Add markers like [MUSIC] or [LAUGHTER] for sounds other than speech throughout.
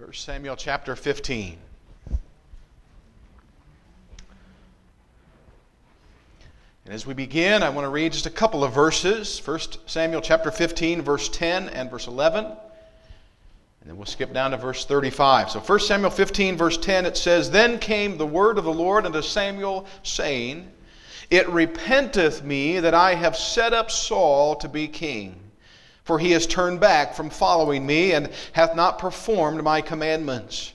1 Samuel chapter 15. And as we begin, I want to read just a couple of verses. 1 Samuel chapter 15, verse 10 and verse 11. And then we'll skip down to verse 35. So 1 Samuel 15, verse 10, it says, Then came the word of the Lord unto Samuel, saying, It repenteth me that I have set up Saul to be king. For he has turned back from following me, and hath not performed my commandments.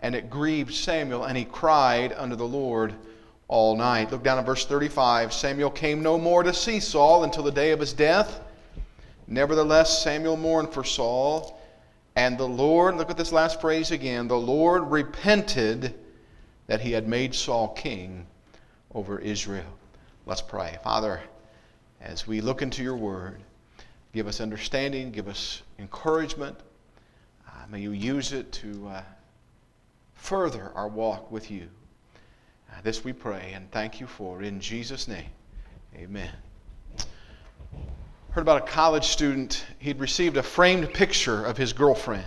And it grieved Samuel, and he cried unto the Lord all night. Look down at verse 35. Samuel came no more to see Saul until the day of his death. Nevertheless, Samuel mourned for Saul. And the Lord, look at this last phrase again, the Lord repented that he had made Saul king over Israel. Let's pray. Father, as we look into your word, give us understanding, give us encouragement. Uh, may you use it to uh, further our walk with you. Uh, this we pray and thank you for. In Jesus' name, amen. Heard about a college student. He'd received a framed picture of his girlfriend.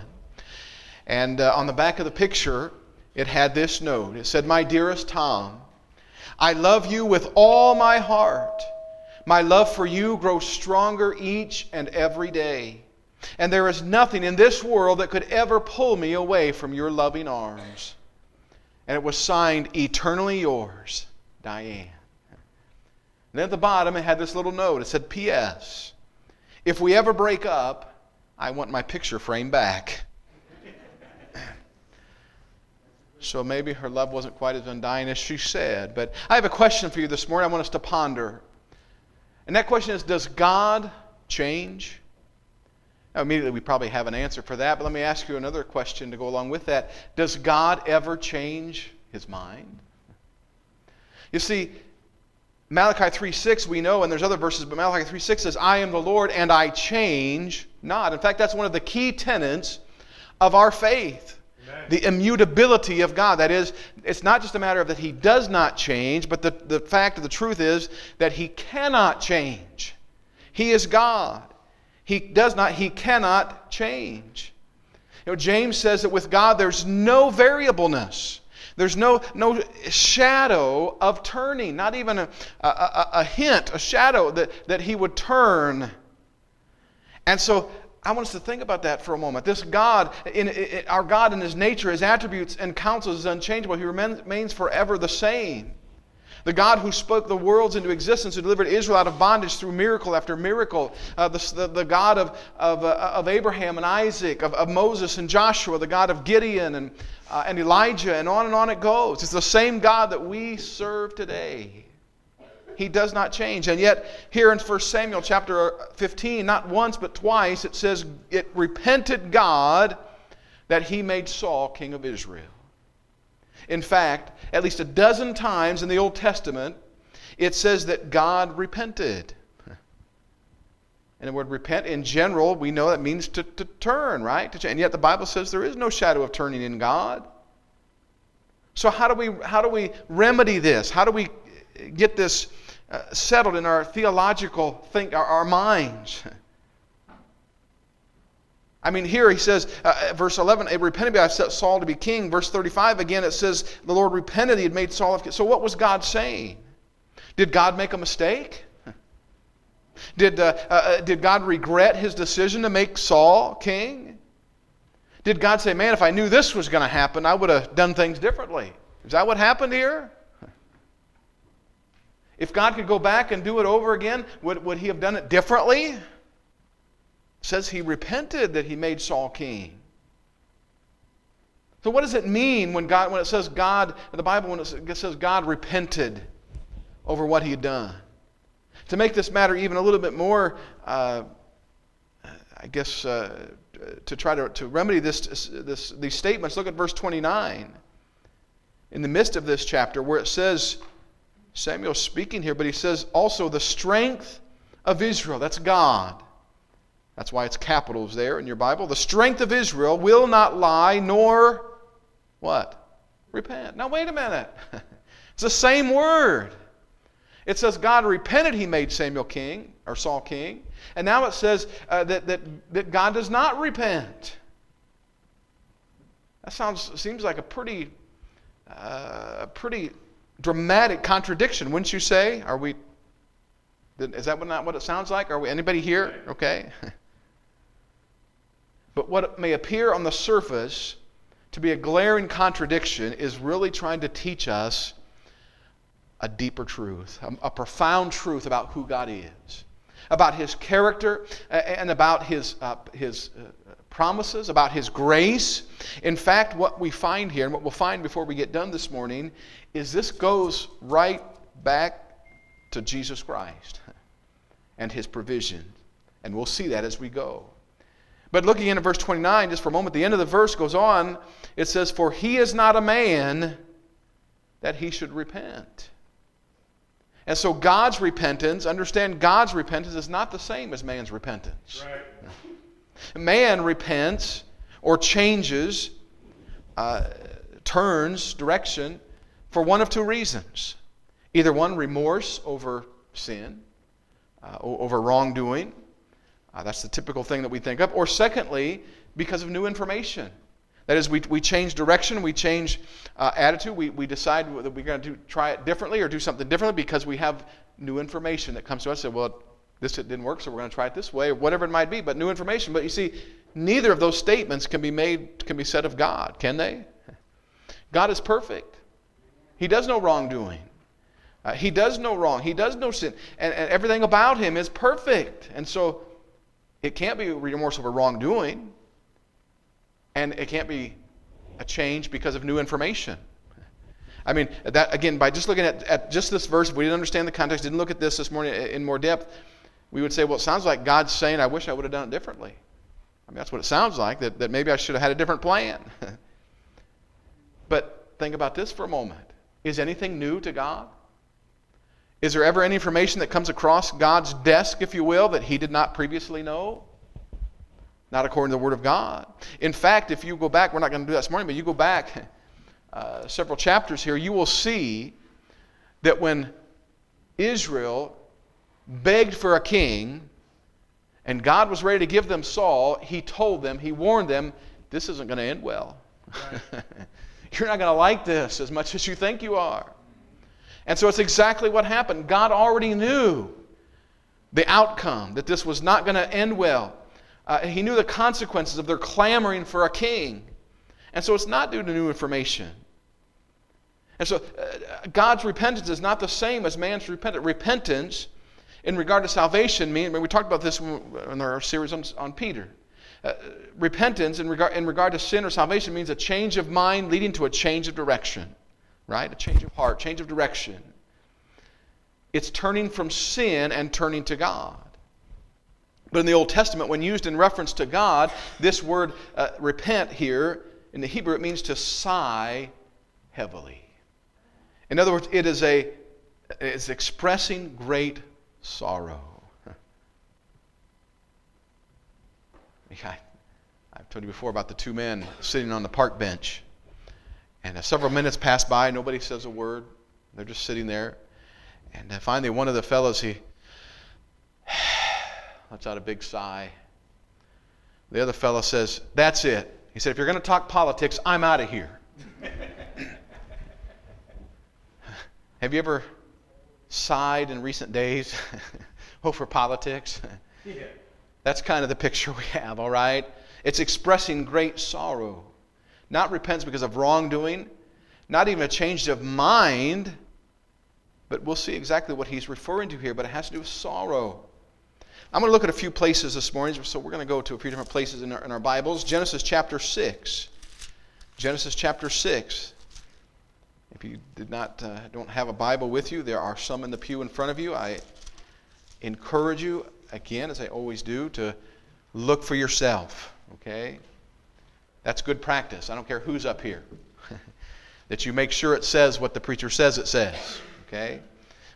And uh, on the back of the picture, it had this note. It said, My dearest Tom, I love you with all my heart. My love for you grows stronger each and every day. And there is nothing in this world that could ever pull me away from your loving arms and it was signed Eternally Yours, Diane. And at the bottom, it had this little note. It said, P.S. If we ever break up, I want my picture frame back. [LAUGHS] so maybe her love wasn't quite as undying as she said. But I have a question for you this morning I want us to ponder. And that question is Does God change? Now, immediately, we probably have an answer for that, but let me ask you another question to go along with that. Does God ever change his mind? You see, Malachi 3 6, we know, and there's other verses, but Malachi 3 6 says, I am the Lord and I change not. In fact, that's one of the key tenets of our faith the immutability of God. That is, it's not just a matter of that He does not change, but the, the fact of the truth is that He cannot change. He is God. He does not, he cannot change. You know, James says that with God there's no variableness. There's no, no shadow of turning, not even a, a, a hint, a shadow that, that he would turn. And so I want us to think about that for a moment. This God, in, in, our God in His nature, His attributes and counsels is unchangeable. He remains forever the same. The God who spoke the worlds into existence, who delivered Israel out of bondage through miracle after miracle. Uh, the, the, the, God of, of, uh, of Abraham and Isaac, of, of Moses and Joshua, the God of Gideon and, uh, and Elijah, and on and on it goes. It's the same God that we serve today. He does not change. And yet, here in 1 Samuel chapter uh, 15, not once but twice, it says, It repented God that he made Saul king of Israel. In fact, at least a dozen times in the Old Testament, it says that God repented. And the word repent in general, we know that means to, to turn, right? And yet the Bible says there is no shadow of turning in God. So how do we how do we remedy this? How do we get this uh, settled in our theological think our, our minds? [LAUGHS] I mean, here he says, uh, verse 11, it repented me, I set Saul to be king. Verse 35, again, it says, the Lord repented, he had made Saul. King. So, what was God saying? Did God make a mistake? [LAUGHS] Did, uh, uh, uh, did God regret his decision to make Saul king? Did God say, man, if I knew this was going to happen, I would have done things differently? Is that what happened here? If God could go back and do it over again, would, would he have done it differently? says he repented that he made Saul king. So what does it mean when God when it says God in the Bible when it says God repented over what he had done? To make this matter even a little bit more, uh, I guess, uh, to try to, to remedy this, this, these statements, look at verse 29. In the midst of this chapter, where it says, Samuel's speaking here, but he says also the strength of Israel. That's God that's why it's capitals there in your Bible. The strength of Israel will not lie, nor what? Repent. Now, wait a minute. [LAUGHS] it's the same word. It says God repented, he made Samuel king, or Saul king. And now it says uh, that, that, that God does not repent. That sounds seems like a pretty, uh, pretty dramatic contradiction, wouldn't you say? Are we? Is that not what it sounds like? Are we? Anybody here? Okay. [LAUGHS] but what may appear on the surface to be a glaring contradiction is really trying to teach us a deeper truth, a, a profound truth about who God is, about His character, and about His uh, His uh, promises, about His grace. In fact, what we find here, and what we'll find before we get done this morning, is this goes right back to Jesus Christ and His provision. And we'll see that as we go. But looking into verse 29, just for a moment, the end of the verse goes on. It says, For he is not a man that he should repent. And so God's repentance, understand God's repentance is not the same as man's repentance. Right. Man repents or changes, uh, turns direction for one of two reasons. Either one, remorse over sin, uh, over wrongdoing. Uh, that's the typical thing that we think of. Or secondly, because of new information. That is, we, we change direction, we change uh, attitude, we, we decide that we're going to try it differently or do something differently because we have new information that comes to us. Say, well, this didn't work, so we're going to try it this way, or whatever it might be, but new information. But you see, neither of those statements can be made, can be said of God, can they? God is perfect. He does no wrongdoing. Uh, he does no wrong. He does no sin. And, and everything about him is perfect. And so it can't be remorse over wrongdoing. And it can't be a change because of new information. I mean, that again, by just looking at, at just this verse, if we didn't understand the context, didn't look at this this morning in more depth, we would say, well, it sounds like God's saying, I wish I would have done it differently. I mean, that's what it sounds like, that, that maybe I should have had a different plan. [LAUGHS] but think about this for a moment. Is anything new to God? Is there ever any information that comes across God's desk, if you will, that he did not previously know? Not according to the Word of God. In fact, if you go back, we're not going to do that this morning, but you go back [LAUGHS] uh, several chapters here, you will see that when Israel begged for a king, and God was ready to give them Saul, he told them, he warned them, this isn't going to end well. Right. [LAUGHS] You're not going to like this as much as you think you are. And so it's exactly what happened. God already knew the outcome, that this was not going to end well. Uh, he knew the consequences of their clamoring for a king. And so it's not due to new information. And so uh, God's repentance is not the same as man's repentance. Repentance in regard to salvation mean, we talked about this in our series on, on Peter. Uh, repentance in regard, in regard to sin or salvation means a change of mind leading to a change of direction, right? A change of heart, change of direction. It's turning from sin and turning to God. But in the Old Testament, when used in reference to God, this word uh, repent here, in the Hebrew, it means to sigh heavily. In other words, it is a it's expressing great sorrow. [LAUGHS] I, I've told you before about the two men sitting on the park bench. And uh, several minutes pass by, nobody says a word. They're just sitting there. And uh, finally, one of the fellows, he [SIGHS] lets out a big sigh. The other fellow says, That's it. He said, If you're going to talk politics, I'm out of here. [LAUGHS] Have you ever sighed in recent days [LAUGHS] over politics? Yeah. That's kind of the picture we have, all right? It's expressing great sorrow. Not repentance because of wrongdoing, not even a change of mind, but we'll see exactly what he's referring to here, but it has to do with sorrow. I'm going to look at a few places this morning, so we're going to go to a few different places in our, in our Bibles. Genesis chapter 6. Genesis chapter 6. If you did not, uh, don't have a Bible with you, there are some in the pew in front of you. I encourage you, again, as I always do, to look for yourself, okay? That's good practice. I don't care who's up here. [LAUGHS] that you make sure it says what the preacher says it says, okay?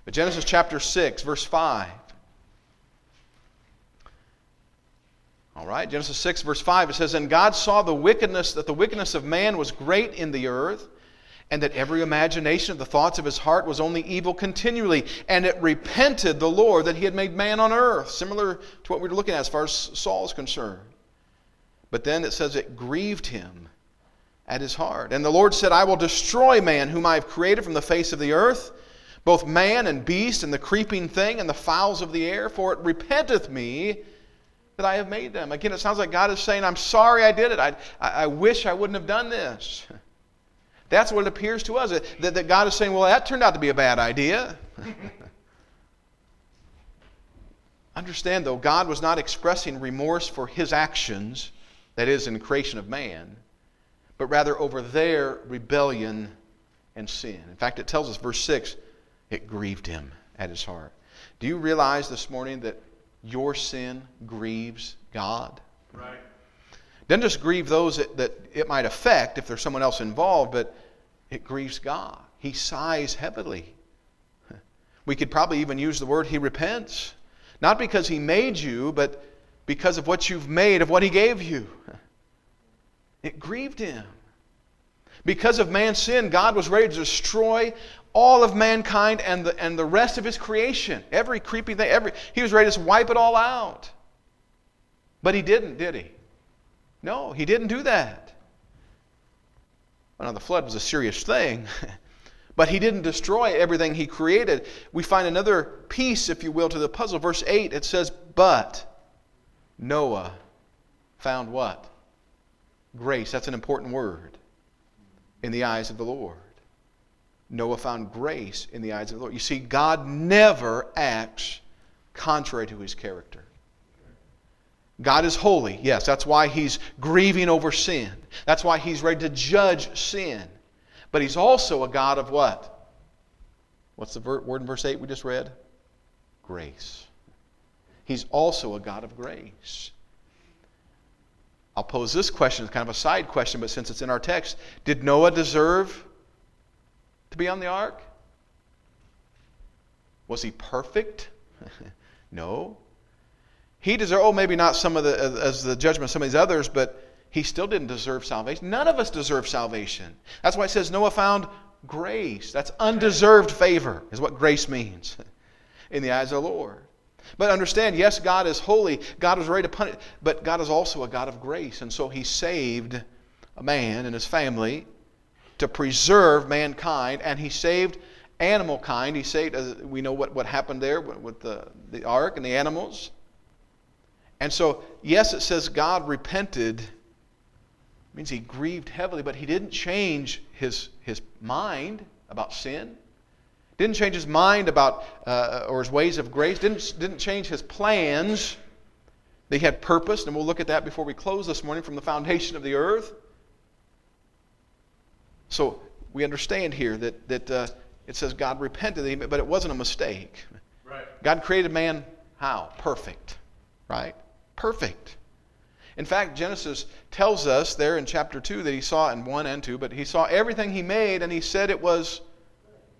But Genesis chapter 6, verse 5. All right, Genesis 6, verse 5, it says, And God saw the wickedness, that the wickedness of man was great in the earth, and that every imagination of the thoughts of his heart was only evil continually. And it repented the Lord that he had made man on earth, similar to what we were looking at as far as Saul is concerned. But then it says it grieved him at his heart. And the Lord said, I will destroy man whom I have created from the face of the earth, both man and beast, and the creeping thing, and the fowls of the air, for it repenteth me that I have made them. Again, it sounds like God is saying, I'm sorry I did it. I, I, wish I wouldn't have done this. [LAUGHS] That's what it appears to us. That, that God is saying, well, that turned out to be a bad idea. [LAUGHS] Understand, though, God was not expressing remorse for his actions, that is, in the creation of man, but rather over their rebellion and sin. In fact, it tells us, verse 6, it grieved him at his heart. Do you realize this morning that your sin grieves God? Right. Doesn't just grieve those that, that it might affect if there's someone else involved, but it grieves God. He sighs heavily. We could probably even use the word he repents. Not because he made you, but because of what you've made of what he gave you. It grieved him. Because of man's sin, God was ready to destroy all of mankind and the, and the rest of his creation. Every creepy thing, every, he was ready to wipe it all out. But he didn't, did he? No, he didn't do that. Well, now, the flood was a serious thing, [LAUGHS] but he didn't destroy everything he created. We find another piece, if you will, to the puzzle. Verse 8, it says, But Noah found what? Grace. That's an important word in the eyes of the Lord. Noah found grace in the eyes of the Lord. You see, God never acts contrary to his character. God is holy. Yes, that's why he's grieving over sin. That's why he's ready to judge sin. But he's also a God of what? What's the word in verse 8 we just read? Grace. He's also a God of grace. I'll pose this question, it's kind of a side question, but since it's in our text, did Noah deserve to be on the ark? Was he perfect? [LAUGHS] no. He deserved, oh, maybe not some of the, as the judgment of some of these others, but he still didn't deserve salvation. None of us deserve salvation. That's why it says Noah found grace. That's undeserved favor, is what grace means [LAUGHS] in the eyes of the Lord. But understand, yes, God is holy. God is ready to punish, but God is also a God of grace. And so he saved a man and his family to preserve mankind, and he saved animal kind. He saved, we know what, what happened there with the, the ark and the animals. And so, yes, it says God repented, it means he grieved heavily, but he didn't change his, his mind about sin. Didn't change his mind about, uh, or his ways of grace. Didn't, didn't change his plans. They had purpose, and we'll look at that before we close this morning from the foundation of the earth. So we understand here that, that uh, it says God repented, but it wasn't a mistake. Right. God created man how? Perfect. Right? Perfect. In fact, Genesis tells us there in chapter 2 that he saw in 1 and 2, but he saw everything he made and he said it was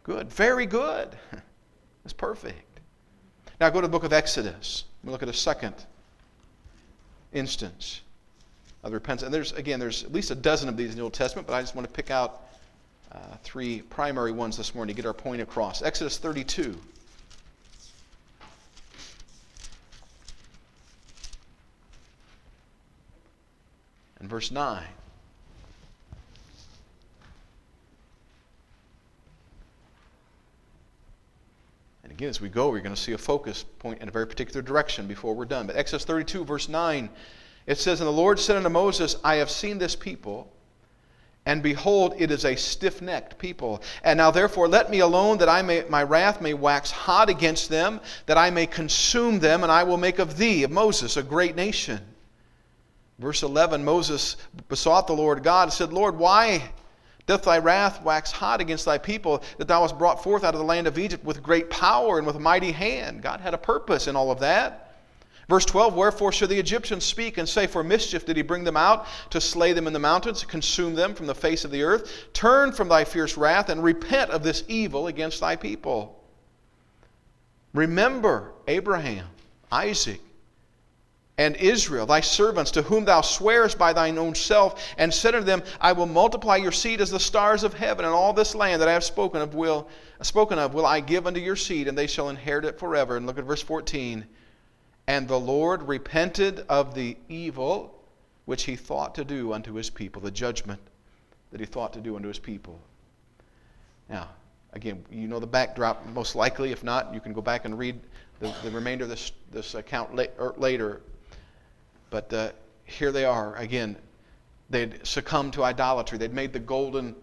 good. Very good. [LAUGHS] It's perfect. Now go to the book of Exodus. We look at a second instance of repentance. And there's, again, there's at least a dozen of these in the Old Testament, but I just want to pick out uh, three primary ones this morning to get our point across. Exodus 32. And verse 9. And again, as we go, we're going to see a focus point in a very particular direction before we're done. But Exodus 32, verse 9, it says, And the Lord said unto Moses, I have seen this people, and behold, it is a stiff necked people. And now therefore let me alone, that I may, my wrath may wax hot against them, that I may consume them, and I will make of thee, of Moses, a great nation. Verse 11 Moses besought the Lord God, and said, Lord, why doth thy wrath wax hot against thy people, that thou hast brought forth out of the land of Egypt with great power and with a mighty hand? God had a purpose in all of that. Verse 12 Wherefore should the Egyptians speak and say, For mischief did he bring them out, to slay them in the mountains, to consume them from the face of the earth? Turn from thy fierce wrath and repent of this evil against thy people. Remember Abraham, Isaac, and Israel, thy servants, to whom thou swearest by thine own self, and said unto them, I will multiply your seed as the stars of heaven, and all this land that I have spoken of will spoken of will I give unto your seed, and they shall inherit it forever. And look at verse 14. And the Lord repented of the evil which he thought to do unto his people, the judgment that he thought to do unto his people. Now, again, you know the backdrop most likely. If not, you can go back and read the, the remainder of this, this account er, later. But uh, here they are. Again, they'd succumbed to idolatry. They'd made the golden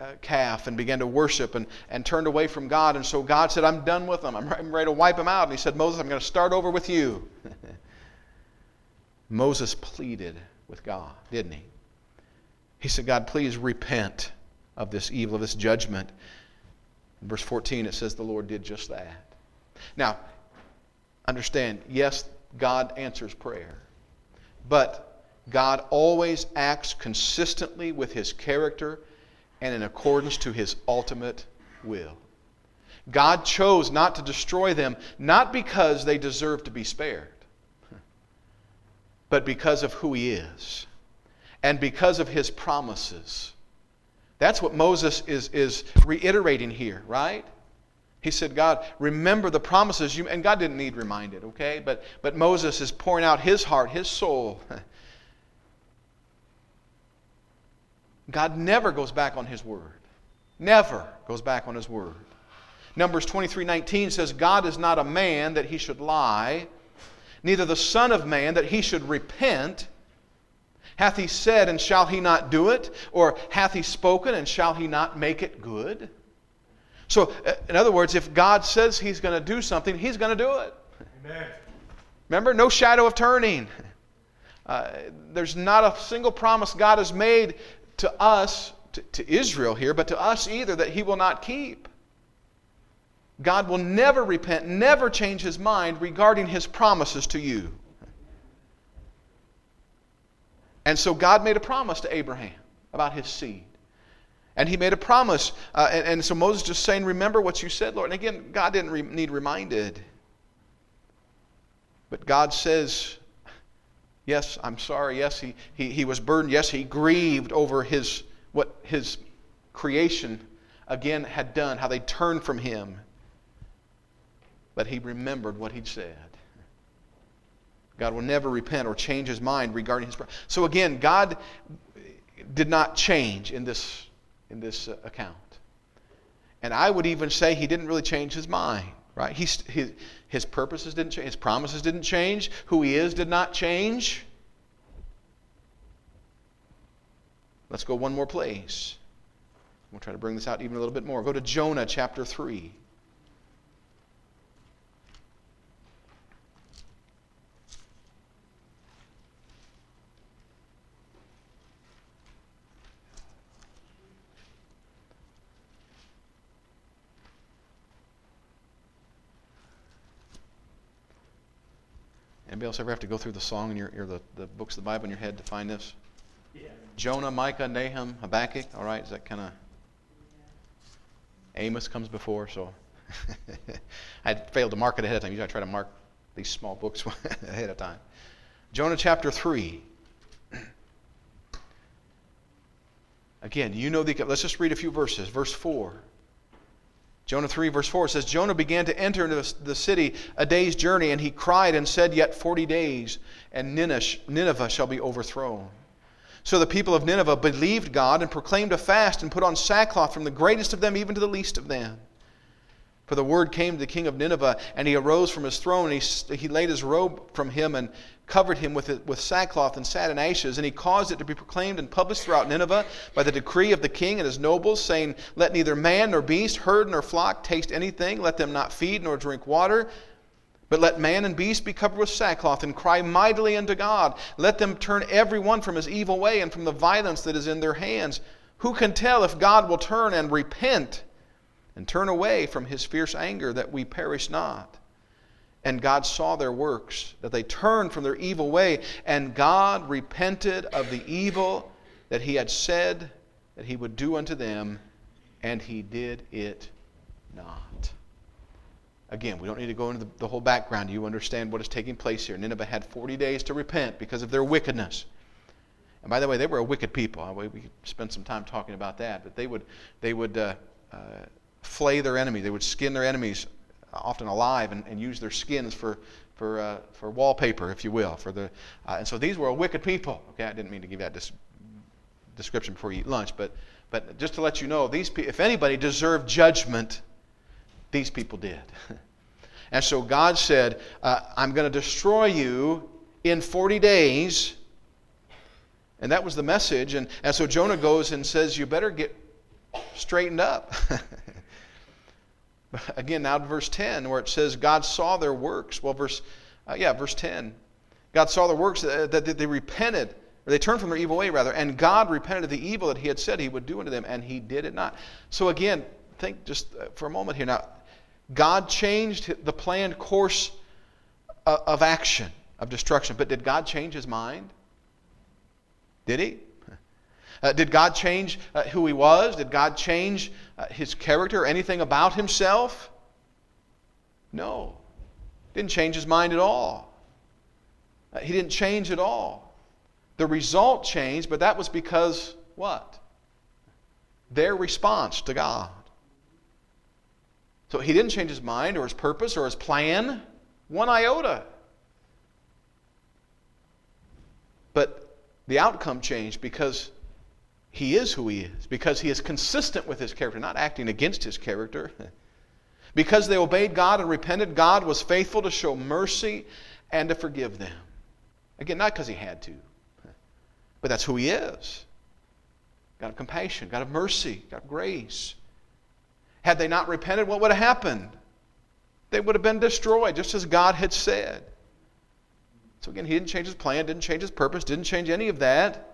uh, calf and began to worship and, and turned away from God. And so God said, I'm done with them. I'm, I'm ready to wipe them out. And he said, Moses, I'm going to start over with you. [LAUGHS] Moses pleaded with God, didn't he? He said, God, please repent of this evil, of this judgment. In verse 14, it says the Lord did just that. Now, understand, yes, God answers prayer. But God always acts consistently with his character and in accordance to his ultimate will. God chose not to destroy them, not because they deserve to be spared, but because of who he is and because of his promises. That's what Moses is, is reiterating here, right? He said, God, remember the promises you and God didn't need reminded, okay? But but Moses is pouring out his heart, his soul. [LAUGHS] God never goes back on his word. Never goes back on his word. Numbers 23:19 says, God is not a man that he should lie, neither the Son of Man that he should repent. Hath he said, and shall he not do it? Or hath he spoken, and shall he not make it good? So, uh, in other words, if God says he's going to do something, he's going to do it. Amen. Remember, no shadow of turning. [LAUGHS] Uh, there's not a single promise God has made to us, to, to Israel here, but to us either, that he will not keep. God will never repent, never change his mind regarding his promises to you. And so God made a promise to Abraham about his seed. And he made a promise. Uh, and, and, so Moses just saying, Remember what you said, Lord. And again, God didn't re- need reminded. But God says, Yes, I'm sorry. Yes, he, he, he was burdened. Yes, he grieved over his what his creation again had done, how they turned from him. But he remembered what he'd said. God will never repent or change his mind regarding his. So again, God did not change in this, in this uh, account. And I would even say he didn't really change his mind, right? He, his, his purposes didn't change, his promises didn't change, who he is did not change. Let's go one more place. We'll try to bring this out even a little bit more. Go to Jonah chapter 3. Anybody else ever have to go through the song in your, or the, the books of the Bible in your head to find this? Yeah. Jonah, Micah, Nahum, Habakkuk. All right, is that kind of. Amos comes before, so. [LAUGHS] I failed to mark it ahead of time. Usually I try to mark these small books [LAUGHS] ahead of time. Jonah chapter 3. [CLEARS THROAT] Again, you know the. Let's just read a few verses. Verse 4. Jonah 3, verse 4 says, Jonah began to enter into the city a day's journey, and he cried and said, Yet 40 days, and Nineveh shall be overthrown. So the people of Nineveh believed God and proclaimed a fast and put on sackcloth from the greatest of them even to the least of them. For the word came to the king of Nineveh, and he arose from his throne, and he, he laid his robe from him and covered him with, it, with sackcloth and sat in ashes. And he caused it to be proclaimed and published throughout Nineveh by the decree of the king and his nobles, saying, Let neither man nor beast, herd nor flock taste anything, let them not feed nor drink water. But let man and beast be covered with sackcloth and cry mightily unto God. Let them turn every one from his evil way and from the violence that is in their hands. Who can tell if God will turn and repent and turn away from his fierce anger that we perish not? And God saw their works, that they turned from their evil way, and God repented of the evil that he had said that he would do unto them, and he did it not. Again, we don't need to go into the, the whole background. You understand what is taking place here. Nineveh had 40 days to repent because of their wickedness. And by the way, they were a wicked people. We could spend some time talking about that. But they would, they would uh, uh, flay their enemy. They would skin their enemies often alive and, and use their skins for, for, uh, for wallpaper, if you will. For the, uh, and so these were a wicked people. Okay, I didn't mean to give that dis- description before you eat lunch, but, but just to let you know, these pe- if anybody deserved judgment, these people did. [LAUGHS] and so God said, uh, I'm going to destroy you in 40 days. And that was the message. And, and so Jonah goes and says, You better get straightened up. [LAUGHS] [LAUGHS] Again, now to verse 10, where it says, God saw their works. Well, verse, uh, yeah, verse 10. God saw their works that, that they repented, or they turned from their evil way, rather, and God repented of the evil that He had said He would do unto them, and He did it not. So again, think just uh, for a moment here. Now, God changed the planned course uh, of action, of destruction, but did God change His mind? Did He? Uh, did God change uh, who he was? Did God change uh, his character anything about himself? No. Didn't change his mind at all. Uh, he didn't change at all. The result changed, but that was because what? Their response to God. So he didn't change his mind or his purpose or his plan one iota. But the outcome changed because he is who he is because he is consistent with his character, not acting against his character. [LAUGHS] because they obeyed God and repented, God was faithful to show mercy and to forgive them. Again, not because he had to, but that's who he is. God of compassion, God of mercy, God of grace. Had they not repented, what would have happened? They would have been destroyed, just as God had said. So again, he didn't change his plan, didn't change his purpose, didn't change any of that.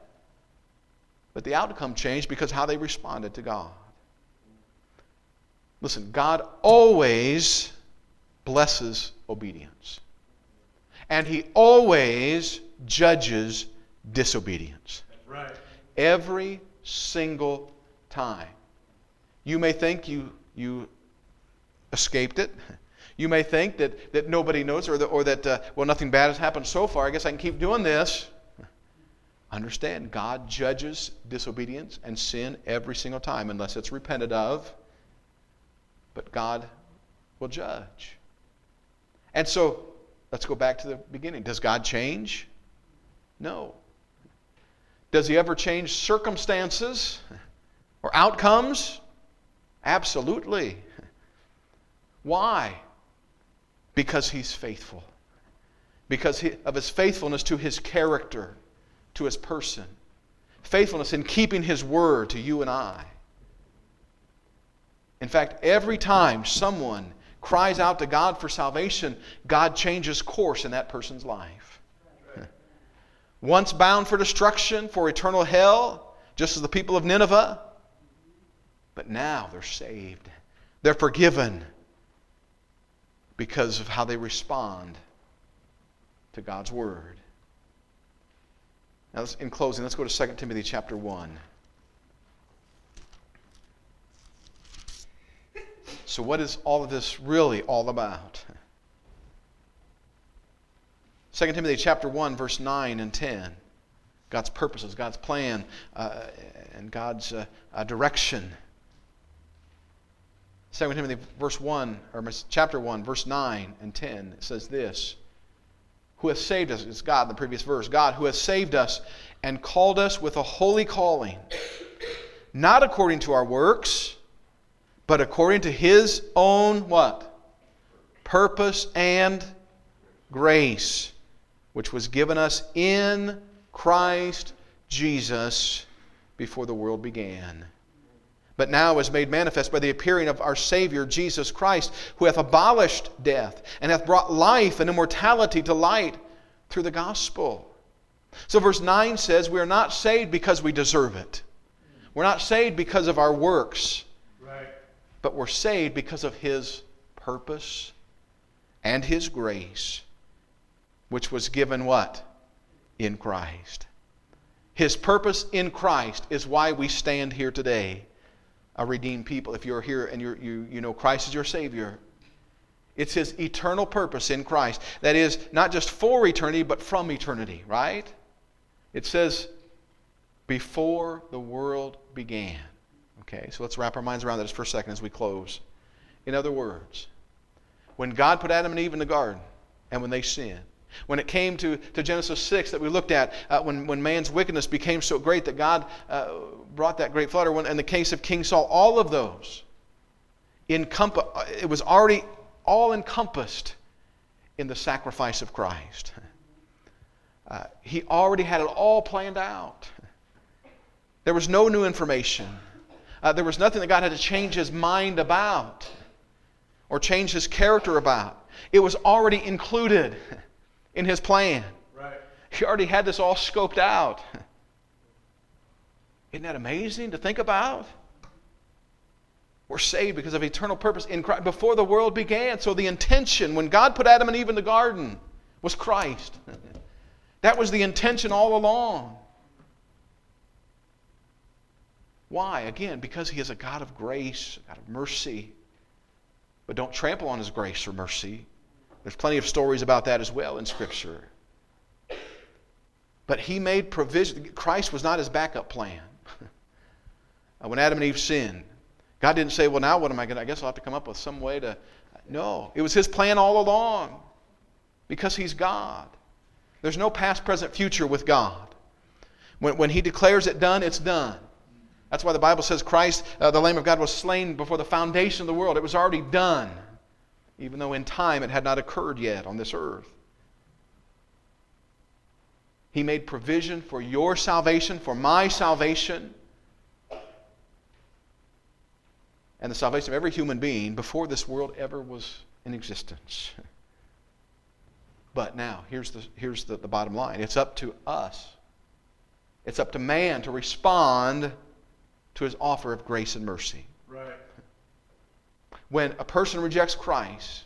But the outcome changed because how they responded to God. Listen, God always blesses obedience. And he always judges disobedience. Right. Every single time. You may think you, you escaped it. [LAUGHS] You may think that, that nobody knows or that, or that uh, well, nothing bad has happened so far. I guess I can keep doing this. Understand, God judges disobedience and sin every single time unless it's repented of. But God will judge. And so, let's go back to the beginning. Does God change? No. Does he ever change circumstances or outcomes? Absolutely. Why? Because he's faithful. Because of his faithfulness to his character to his person, faithfulness in keeping his word to you and I. In fact, every time someone cries out to God for salvation, God changes course in that person's life. [LAUGHS] Once bound for destruction, for eternal hell, just as the people of Nineveh, but now they're saved. They're forgiven because of how they respond to God's word. Now, in closing, let's go to 2 Timothy chapter 1. So, what is all of this really all about? 2 Timothy chapter 1, verse 9 and 10. God's purposes, God's plan, uh, and God's uh, uh, direction. 2 Timothy verse 1, or chapter 1, verse 9 and 10, it says this who has saved us. It's God in the previous verse. God who has saved us and called us with a holy calling, not according to our works, but according to his own what? Purpose and grace, which was given us in Christ Jesus before the world began but now is made manifest by the appearing of our Savior Jesus Christ, who hath abolished death and hath brought life and immortality to light through the gospel. So, verse 9 says, We are not saved because we deserve it. We're not saved because of our works, right. but we're saved because of His purpose and His grace, which was given what? In Christ. His purpose in Christ is why we stand here today a redeemed people. If you're here and you're, you, you know Christ is your Savior, it's His eternal purpose in Christ. That is, not just for eternity, but from eternity, right? It says, before the world began. Okay, so let's wrap our minds around that for a second as we close. In other words, when God put Adam and Eve in the garden, and when they sinned, When it came to, to Genesis 6 that we looked at, uh, when, when man's wickedness became so great that God uh, brought that great flood, or when, in the case of King Saul, all of those, encomp- it was already all encompassed in the sacrifice of Christ. [LAUGHS] Uh, he already had it all planned out. There was no new information. Uh, there was nothing that God had to change his mind about or change his character about. It was already included [LAUGHS] in his plan. Right. He already had this all scoped out. [LAUGHS] Isn't that amazing to think about? We're saved because of eternal purpose in Christ before the world began. So the intention when God put Adam and Eve in the garden was Christ. [LAUGHS] that was the intention all along. Why? Again, because he is a God of grace, a God of mercy. But don't trample on his grace or mercy. There's plenty of stories about that as well in Scripture. But he made provision. Christ was not his backup plan. [LAUGHS] when Adam and Eve sinned, God didn't say, well, now what am I going to? I guess I'll have to come up with some way to. No, it was his plan all along because he's God. There's no past, present, future with God. When, when he declares it done, it's done. That's why the Bible says Christ, uh, the Lamb of God, was slain before the foundation of the world. It was already done, even though in time it had not occurred yet on this earth. He made provision for your salvation, for my salvation. and the salvation of every human being before this world ever was in existence. But now, here's the, here's the, the bottom line it's up to us, it's up to man to respond to his offer of grace and mercy. When a person rejects Christ,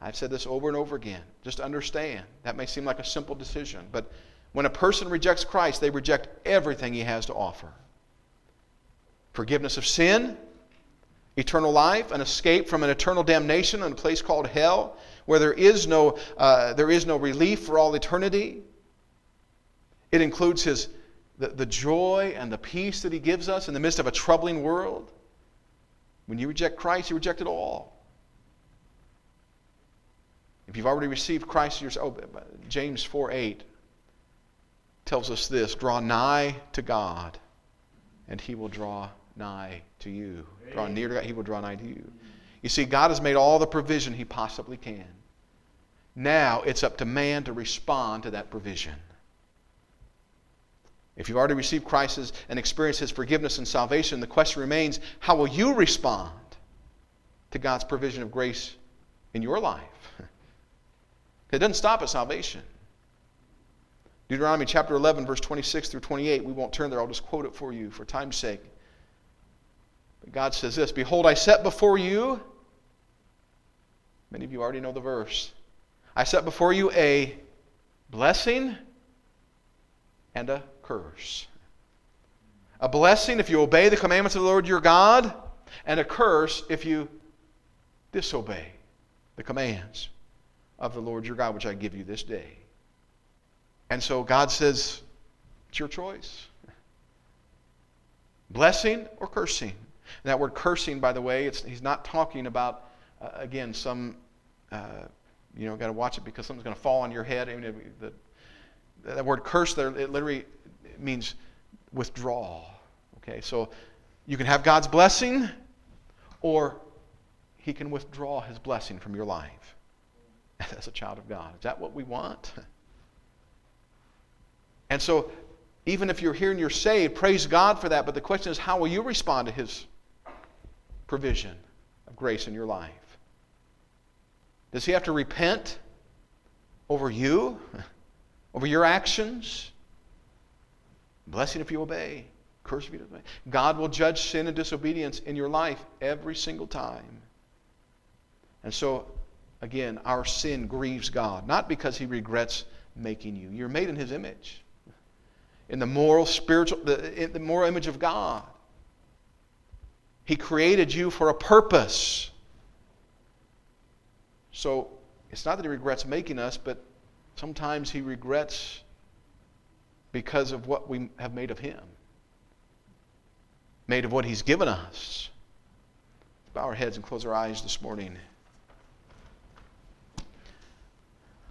I've said this over and over again, just understand. That may seem like a simple decision, but when a person rejects Christ, they reject everything he has to offer forgiveness of sin, eternal life, an escape from an eternal damnation in a place called hell, where there is no, uh, there is no relief for all eternity. It includes his, the, the joy and the peace that he gives us in the midst of a troubling world. When you reject Christ, you reject it all. If you've already received Christ, you're, oh, James 4 8 tells us this draw nigh to God, and he will draw nigh to you. Draw near to God, He will draw nigh to you. You see, God has made all the provision He possibly can. Now it's up to man to respond to that provision. If you've already received Christ and experienced His forgiveness and salvation, the question remains how will you respond to God's provision of grace in your life? [LAUGHS] It doesn't stop at salvation. Deuteronomy chapter 11, verse 26 through 28. We won't turn there, I'll just quote it for you for time's sake. But God says this Behold, I set before you, many of you already know the verse, I set before you a blessing and a curse. A blessing if you obey the commandments of the Lord your God, and a curse if you disobey the commands of the Lord your God, which I give you this day. And so God says, it's your choice. Blessing or cursing. And that word cursing, by the way, he's not talking about, uh, again, some, uh, you know, got to watch it because something's going to fall on your head. I mean, the, that word curse there, it literally means withdraw. Okay, so you can have God's blessing, or He can withdraw His blessing from your life [LAUGHS] as a child of God. Is that what we want? [LAUGHS] And so, even if you're here and you're saved, praise God for that. But the question is, how will you respond to His provision of grace in your life? Does he have to repent over you, [LAUGHS] over your actions? Blessing if you obey, curse if you disobey. God will judge sin and disobedience in your life every single time. And so, again, our sin grieves God, not because he regrets making you. You're made in his image, in the moral, spiritual, the, the moral image of God. He created you for a purpose. So it's not that He regrets making us, but sometimes He regrets because of what we have made of Him, made of what He's given us. Bow our heads and close our eyes this morning.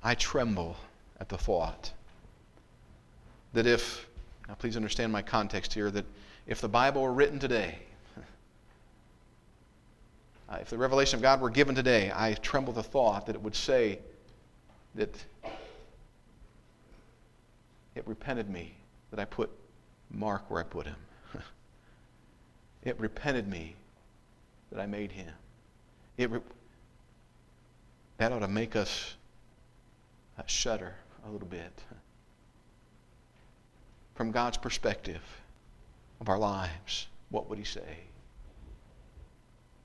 I tremble at the thought that if, now please understand my context here, that if the Bible were written today, [LAUGHS] uh, if the revelation of God were given today, I tremble the thought that it would say that it repented me that I put Mark where I put him. [LAUGHS] it repented me that I made him. It re- that ought to make us uh, shudder a little bit [LAUGHS] from God's perspective of our lives. What would He say?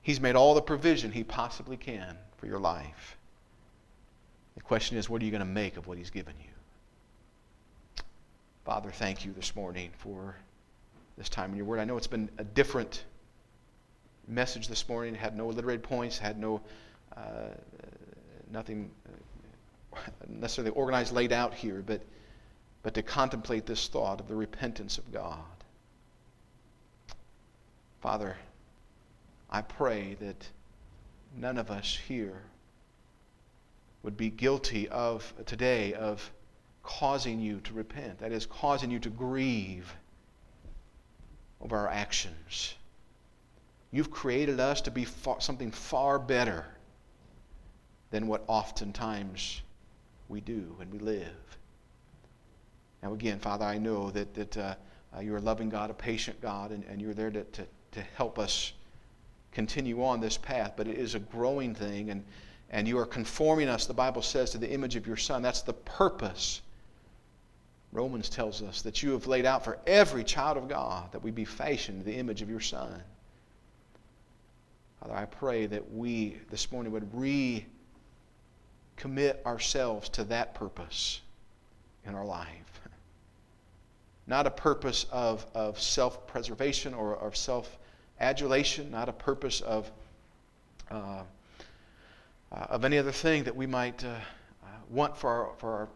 He's made all the provision He possibly can for your life. The question is, what are you going to make of what He's given you? Father, thank you this morning for this time in your word. I know it's been a different message this morning. It had no alliterated points, had no uh, nothing uh, necessarily organized, laid out here, but, but to contemplate this thought of the repentance of God. Father, I pray that none of us here would be guilty of today of causing you to repent. That is, causing you to grieve over our actions. You've created us to be far, something far better than what oftentimes we do and we live. Now, again, Father, I know that, that uh, uh, you're a loving God, a patient God, and, and you're there to, to, to help us continue on this path, but it is a growing thing, and, and you are conforming us, the Bible says, to the image of your Son. That's the purpose Romans tells us that you have laid out for every child of God that we be fashioned in the image of your Son. Father, I pray that we this morning would recommit ourselves to that purpose in our life. Not a purpose of, of self preservation or of self adulation, not a purpose of, uh, uh, of any other thing that we might uh, uh want for our, for our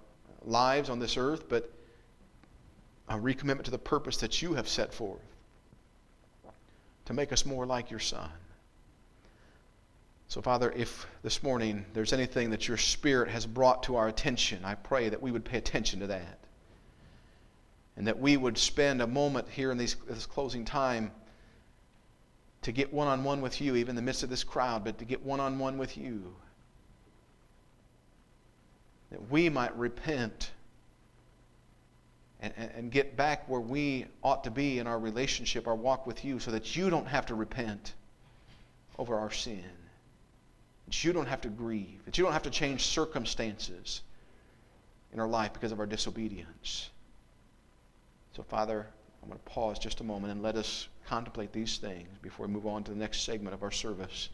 lives on this earth, but a recommitment to the purpose that you have set forth to make us more like your Son. So, Father, if this morning there's anything that your Spirit has brought to our attention, I pray that we would pay attention to that. And that we would spend a moment here in these, this closing time to get one on one with you, even in the midst of this crowd, but to get one on one with you. That we might repent and, and get back where we ought to be in our relationship, our walk with you, so that you don't have to repent over our sin. That you don't have to grieve. That you don't have to change circumstances in our life because of our disobedience. So, Father, I'm going to pause just a moment and let us contemplate these things before we move on to the next segment of our service.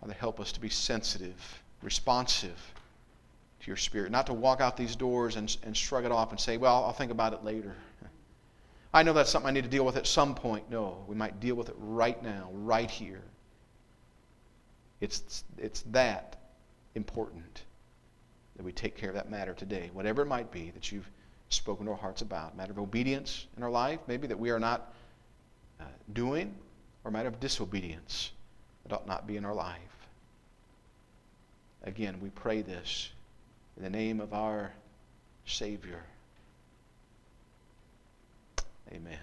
Father, help us to be sensitive, responsive to your spirit. Not to walk out these doors and, and shrug it off and say, well, I'll think about it later. [LAUGHS] I know that's something I need to deal with at some point. No, we might deal with it right now, right here. It's, it's that important that we take care of that matter today, whatever it might be that you've spoken to our hearts about. Matter of obedience in our life, maybe that we are not uh, doing, or matter of disobedience that ought not be in our life. Again, we pray this in the name of our Savior. Amen.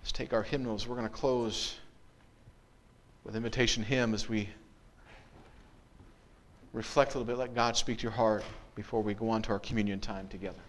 Let's take our hymnals. We're going to close with invitation hymn as we reflect a little bit, let God speak to your heart before we go on to our communion time together.